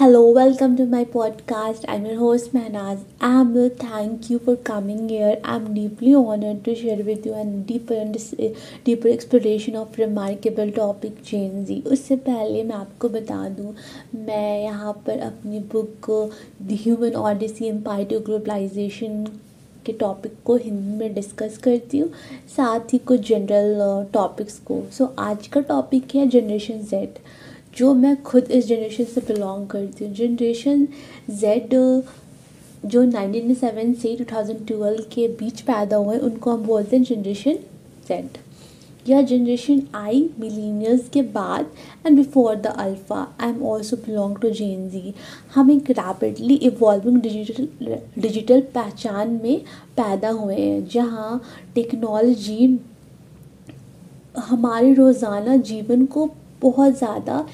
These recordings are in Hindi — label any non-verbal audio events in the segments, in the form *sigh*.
Hello welcome to my podcast I मेर host Mahnaz I am thank you for coming here I am deeply honoured to share with you and deeper deeper exploration of remarkable topic चेंजी उससे पहले मैं आपको बता दूँ मैं यहाँ पर अपनी book human odyssey empire to globalisation के टॉपिक को हिंदी में डिस्कस करती हूँ साथ ही कुछ जनरल टॉपिक्स uh, को। सो so, आज का टॉपिक है जनरेशन जेड जो मैं खुद इस जनरेशन से बिलोंग करती हूँ। जनरेशन जेड जो नाइनटीन सेवन से टू थाउज़ेंड ट्वेल्व के बीच पैदा हुए उनको हम बोलते हैं जनरेशन जेड यह जनरेशन आई मिलीनियल्स के बाद and before the alpha I am also belong to Gen Z हम एक रैपिडली इवॉल्विंग डिजिटल डिजिटल पहचान में पैदा हुए हैं, जहाँ टेक्नोलॉजी हमारे रोज़ाना जीवन को बहुत ज़्यादा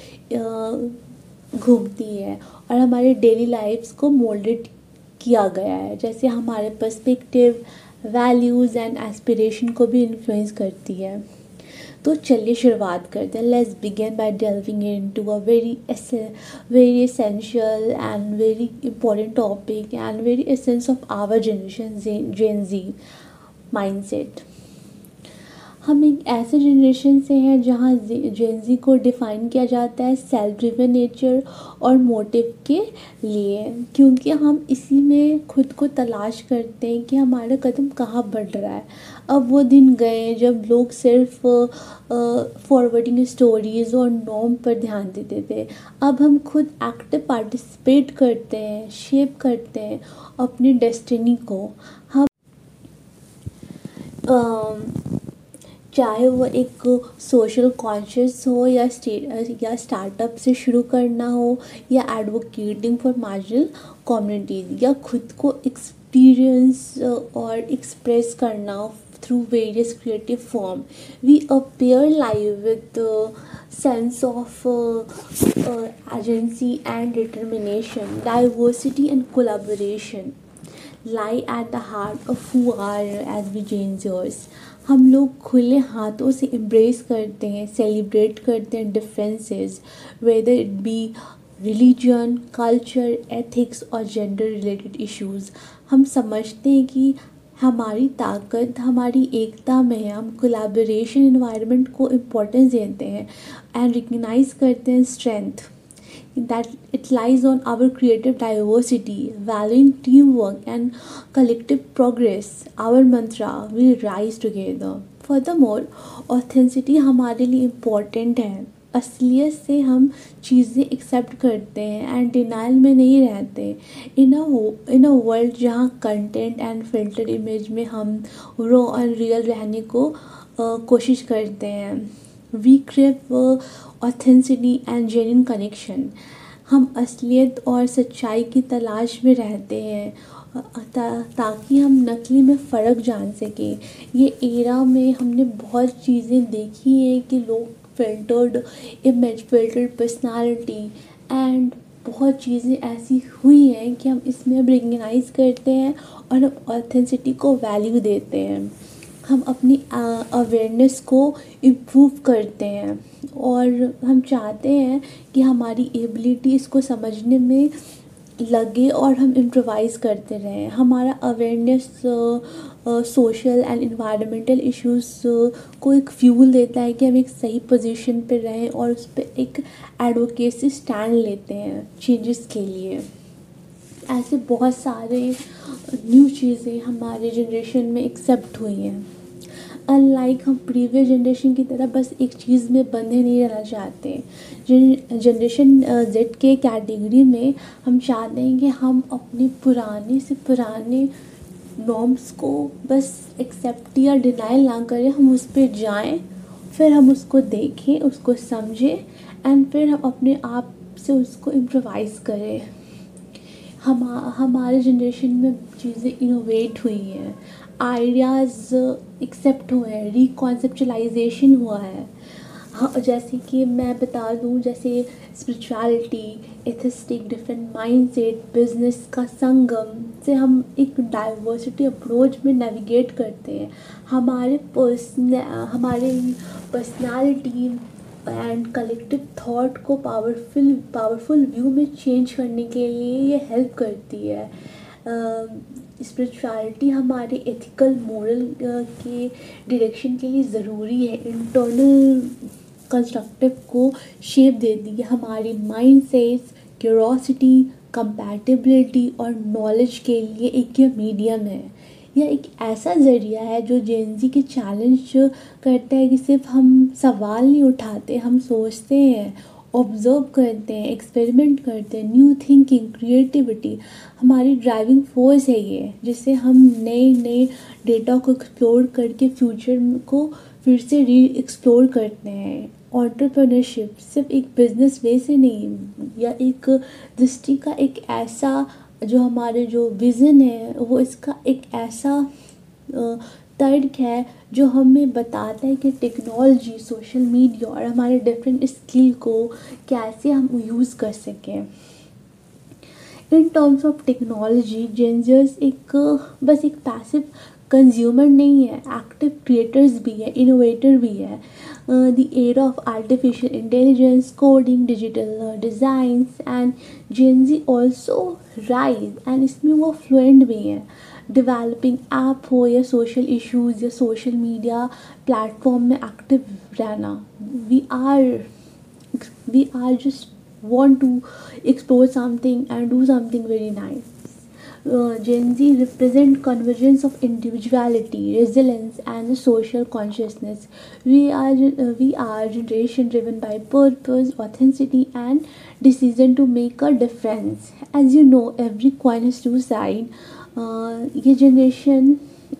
घूमती है और हमारे डेली लाइफ्स को मोल्डेड किया गया है। जैसे हमारे पर्सपेक्टिव वैल्यूज़ एंड एस्पिरेशन को भी इन्फ्लुएंस करती है। तो चलिए शुरुआत करते हैं। Let's begin by delving into a very very essential and very important topic and very essence of our generation Gen Z mindset हम एक ऐसे जनरेशन से हैं जहाँ जेंजी को डिफ़ाइन किया जाता है सेल्फ ड्रिवन नेचर और मोटिव के लिए। क्योंकि हम इसी में खुद को तलाश करते हैं कि हमारा कदम कहाँ बढ़ रहा है। अब वो दिन गए जब लोग सिर्फ़ फॉरवर्डिंग स्टोरीज़ और नॉर्म पर ध्यान देते थे। अब हम खुद एक्टिव पार्टिसिपेट करते हैं शेप करते हैं अपनी डेस्टिनी को। हम चाहे वो एक सोशल कॉन्शियस हो या स्टेट या स्टार्टअप से शुरू करना हो या एडवोकेटिंग फॉर मार्जिनल कम्युनिटीज या खुद को एक्सपीरियंस और एक्सप्रेस करना हो through various creative form we appear live with sense of agency and determination diversity and collaboration lie at the heart of who are as we Gen Zers हम लोग खुले हाथों से एम्ब्रेस करते हैं सेलिब्रेट करते हैं differences whether it be religion culture ethics और जेंडर रिलेटेड इश्यूज़ हम समझते हैं कि हमारी ताकत, हमारी एकता में है हम कोलाबोरेशन इन्वायरमेंट को इम्पोर्टेंस देते हैं एंड रिकग्नाइज करते हैं strength that it lies on our creative diversity, valuing teamwork and collective progress. Our mantra, we rise together. Furthermore, authenticity हमारे लिए इम्पोर्टेंट है असलियत से हम चीज़ें एक्सेप्ट करते हैं एंड डिनाइल में नहीं रहते in a in a world जहाँ कंटेंट एंड फ़िल्टर इमेज में हम रो एंड रियल रहने को कोशिश करते हैं we crave authenticity and genuine connection हम असलियत और सच्चाई की तलाश में रहते हैं ता, ताकि हम नकली में फ़र्क जान सकें। ये एरा में हमने बहुत चीज़ें देखी हैं कि लोग filtered image filtered personality and बहुत चीज़ें ऐसी हुई हैं कि हम इसमें अब रिकगनाइज़ करते हैं और हम ऑथेंसिटी को वैल्यू देते हैं। हम अपनी अवेयरनेस को इम्प्रूव करते हैं। और हम चाहते हैं कि हमारी एबिलिटी इसको समझने में लगे और हम इम्प्रोवाइज़ करते रहें। हमारा awareness social and environmental issues को एक फ्यूल देता है कि हम एक सही पोजीशन पे रहें और उस पर एक एडवोकेसी स्टैंड लेते हैं चेंजेस के लिए। ऐसे बहुत सारे न्यू चीज़ें हमारे जनरेशन में एक्सेप्ट हुई हैं। अनलाइक हम प्रीवियस जनरेशन की तरह बस एक चीज़ में बंधे नहीं रहना चाहते। जिन जनरेशन जेड के कैटेगरी में हम चाहते हैं कि हम अपने पुराने से पुराने नॉर्म्स को बस एक्सेप्ट या डिनाइल ना करें, हम उस पर जाएँ, फिर हम उसको देखें, उसको समझें एंड फिर हम अपने आप से उसको इम्प्रोवाइज़ करें। हम, हमारे जनरेशन में चीज़ें इनोवेट हुई हैं। आइडियाज़ एक्सेप्ट हुए हैं रिकॉन्सेप्चुलाइजेशन हुआ है। हाँ जैसे कि मैं बता दूँ, जैसे spirituality atheistic different mindset business का संगम, से हम एक डाइवर्सिटी अप्रोच में नेविगेट करते हैं। हमारे पर्सन हमारे पर्सनालिटी एंड कलेक्टिव थॉट को पावरफुल पावरफुल व्यू में चेंज करने के लिए ये हेल्प करती है। स्पिरिचुअलिटी हमारे एथिकल मोरल के डायरेक्शन के लिए ज़रूरी है। इंटरनल कंस्ट्रक्टिव को शेप देती है हमारी माइंड सेट्स क्यूरोसिटी कंपैटिबिलिटी और नॉलेज के लिए एक ये मीडियम है। यह एक ऐसा ज़रिया है जो जेनजी के चैलेंज करता है कि सिर्फ़ हम सवाल नहीं उठाते, हम सोचते हैं ऑब्ज़र्व करते हैं एक्सपेरिमेंट करते हैं न्यू थिंकिंग क्रिएटिविटी हमारी ड्राइविंग फोर्स है ये, जिससे हम नए नए डेटा को एक्सप्लोर करके फ्यूचर को फिर से री एक्सप्लोर करते हैं. ऑन्टरप्रनरशिप सिर्फ़ एक बिज़नेस वे से नहीं, या एक दृष्टि का एक ऐसा जो हमारे जो विज़न है, वो इसका एक ऐसा तर्क है, जो हमें बताता है कि टेक्नोलॉजी सोशल मीडिया और हमारे डिफरेंट स्किल को कैसे हम यूज़ कर सकें। In terms of technology Gen Zers एक, बस एक पैसिव कंज्यूमर नहीं है एक्टिव क्रिएटर्स भी है इनोवेटर भी है। The era of artificial intelligence coding digital designs and Gen Z also rise and इसमें वो फ्लुएंट भी हैं। डेवलपिंग ऐप हो या सोशल इश्यूज या सोशल मीडिया प्लेटफॉर्म में एक्टिव रहना we are we are just want to explore something and do something very nice. Uh, Gen Z represent convergence of individuality, resilience, and social consciousness. We are uh, we are generation driven by purpose, authenticity, and decision to make a difference. As you know, every coin has two sides. ये जनरेशन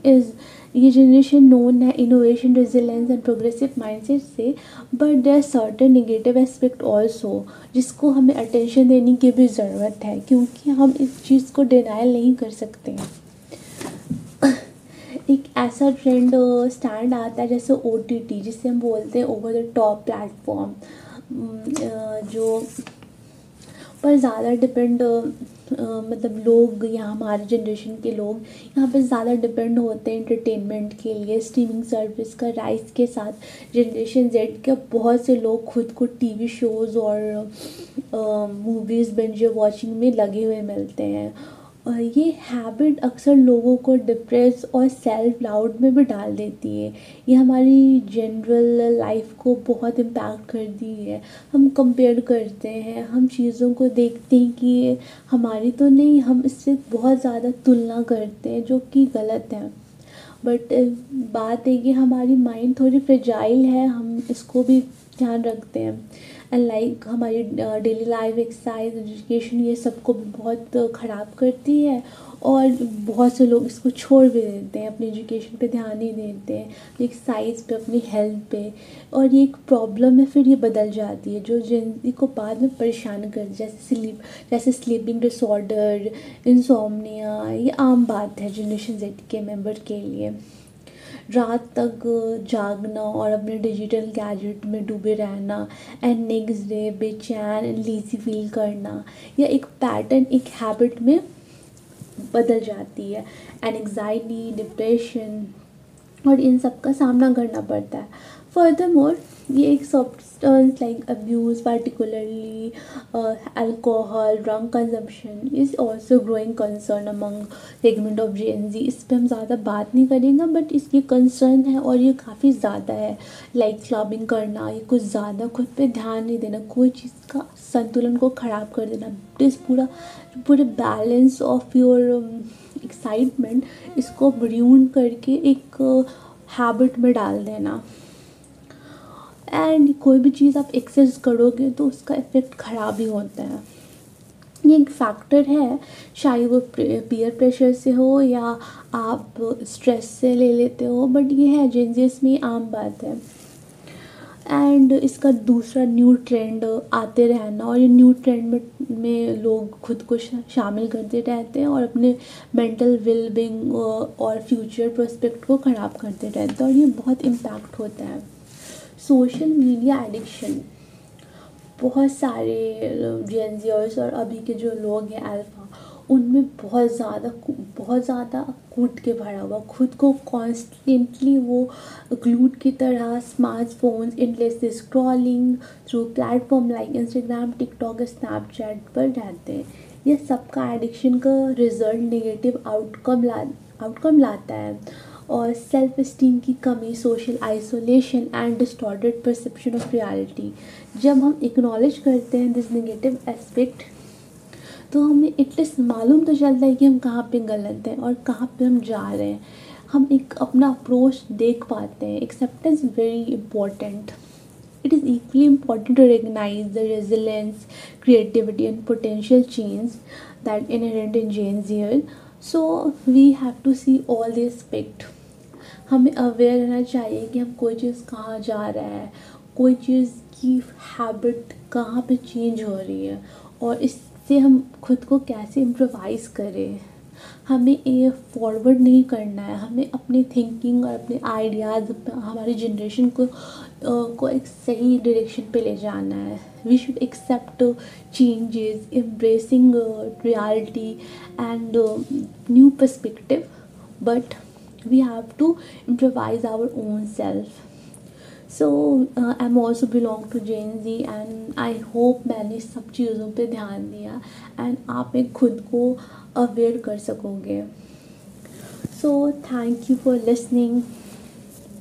इज़ ये जनरेशन नोन है innovation resilience and progressive mindset से but there certain negative aspect also जिसको हमें अटेंशन देने की भी ज़रूरत है, क्योंकि हम इस चीज़ को डिनाइल नहीं कर सकते हैं। *coughs* एक ऐसा ट्रेंड स्टैंड आता है जैसे ओ टी टी जिसे हम बोलते हैं ओवर द टॉप प्लेटफॉर्म जो पर ज़्यादा डिपेंड मतलब लोग, यहाँ हमारे जनरेशन के लोग, यहाँ पे ज़्यादा डिपेंड होते हैं इंटरटेनमेंट के लिए स्ट्रीमिंग सर्विस का राइस के साथ। जनरेशन जेड के बहुत से लोग खुद को टीवी शोज़ और मूवीज़ बेंज वॉचिंग में लगे हुए मिलते हैं। ये हैबिट अक्सर लोगों को डिप्रेस और सेल्फ डाउट में भी डाल देती है। ये हमारी जनरल लाइफ को बहुत इम्पैक्ट कर दी है। हम कंपेयर करते हैं, हम चीज़ों को देखते हैं कि हमारी तो नहीं, हम इससे बहुत ज़्यादा तुलना करते हैं जो कि गलत है। बट बात है कि हमारी माइंड थोड़ी फ्रेजाइल है, हम इसको भी ध्यान रखते हैं। एंड लाइक हमारी डेली लाइफ एक्सरसाइज एजुकेशन ये सबको बहुत ख़राब करती है और बहुत से लोग इसको छोड़ भी देते हैं, अपनी एजुकेशन पे ध्यान नहीं देते हैं एक्सरसाइज पे, अपनी हेल्थ पे। और ये एक प्रॉब्लम है, फिर ये बदल जाती है, जो ज़िंदगी को बाद में परेशान कर जैसे स्लीप जैसे स्लीपिंग डिसऑर्डर इंसोमनिया ये आम बात है जनरेशन जेड के मेंबर के लिए। रात तक जागना और अपने डिजिटल गैजेट में डूबे रहना एंड नेक्स्ट डे बेचैन लीजी फील करना या एक पैटर्न एक हैबिट में बदल जाती है। एंड एग्जाइटी डिप्रेशन और इन सब का सामना करना पड़ता है। मोर ये एक substance like abuse particularly uh, alcohol drug consumption is also growing concern among segment of Gen Z. इस पर हम ज़्यादा बात नहीं करेंगे बट इसकी कंसर्न है और ये काफ़ी ज़्यादा है लाइक क्लबिंग करना ये कुछ ज़्यादा खुद पे ध्यान नहीं देना कोई चीज़ का संतुलन को ख़राब कर देना दिस पूरा पूरे बैलेंस ऑफ़ योर एक्साइटमेंट इसको ब्र्यून करके एक हैबिट में डाल देना। एंड कोई भी चीज़ आप एक्सेस करोगे तो उसका इफ़ेक्ट ख़राब ही होता है। ये एक फैक्टर है शायद वो पीयर प्रेशर से हो या आप स्ट्रेस से ले लेते हो बट ये है जेंजियस में आम बात है। एंड इसका दूसरा न्यू ट्रेंड आते रहना और ये न्यू ट्रेंड में में लोग खुद को शामिल करते रहते हैं और अपने मेंटल वेलबिंग और फ्यूचर प्रोस्पेक्ट को ख़राब करते रहते हैं और ये बहुत इम्पैक्ट होता है। Social media addiction. बहुत सारे जेंजियर्स और अभी के जो लोग हैं अल्फ़ा उनमें बहुत ज़्यादा बहुत ज़्यादा कूट के भरा हुआ, खुद को कॉन्स्टेंटली वो ग्लूड की तरह smartphone endless scrolling through platform like Instagram TikTok Snapchat पर रहते हैं। ये सबका एडिक्शन का रिज़ल्ट नेगेटिव आउटकम ला आउटकम लाता है। और सेल्फ इस्टीम की कमी social isolation and distorted perception of reality जब हम इक्नॉलेज करते हैं दिस नेगेटिव एस्पेक्ट तो हमें एटलीस्ट मालूम तो चलता है कि हम कहाँ पे गलत हैं और कहाँ पे हम जा रहे हैं हम एक अपना अप्रोच देख पाते हैं acceptance very important it is equally important to recognize the resilience, creativity, and potential change that inherent in Gen Z. So we have to see all the. हमें अवेयर रहना चाहिए कि हम कोई चीज़ कहाँ जा रहा है, कोई चीज़ की हैबिट कहाँ पे चेंज हो रही है और इससे हम खुद को कैसे इम्प्रोवाइज़ करें। हमें ये फॉरवर्ड नहीं करना है, हमें अपनी थिंकिंग और अपने आइडियाज़ हमारी जनरेशन को को एक सही डायरेक्शन पे ले जाना है। We should accept changes embracing reality and new perspective but we have to improvise our own self so uh, i'm also belong to gen z and i hope मैंने सब चीज़ों पे ध्यान दिया एंड आप एक खुद को अवेयर कर सकोगे so thank you for listening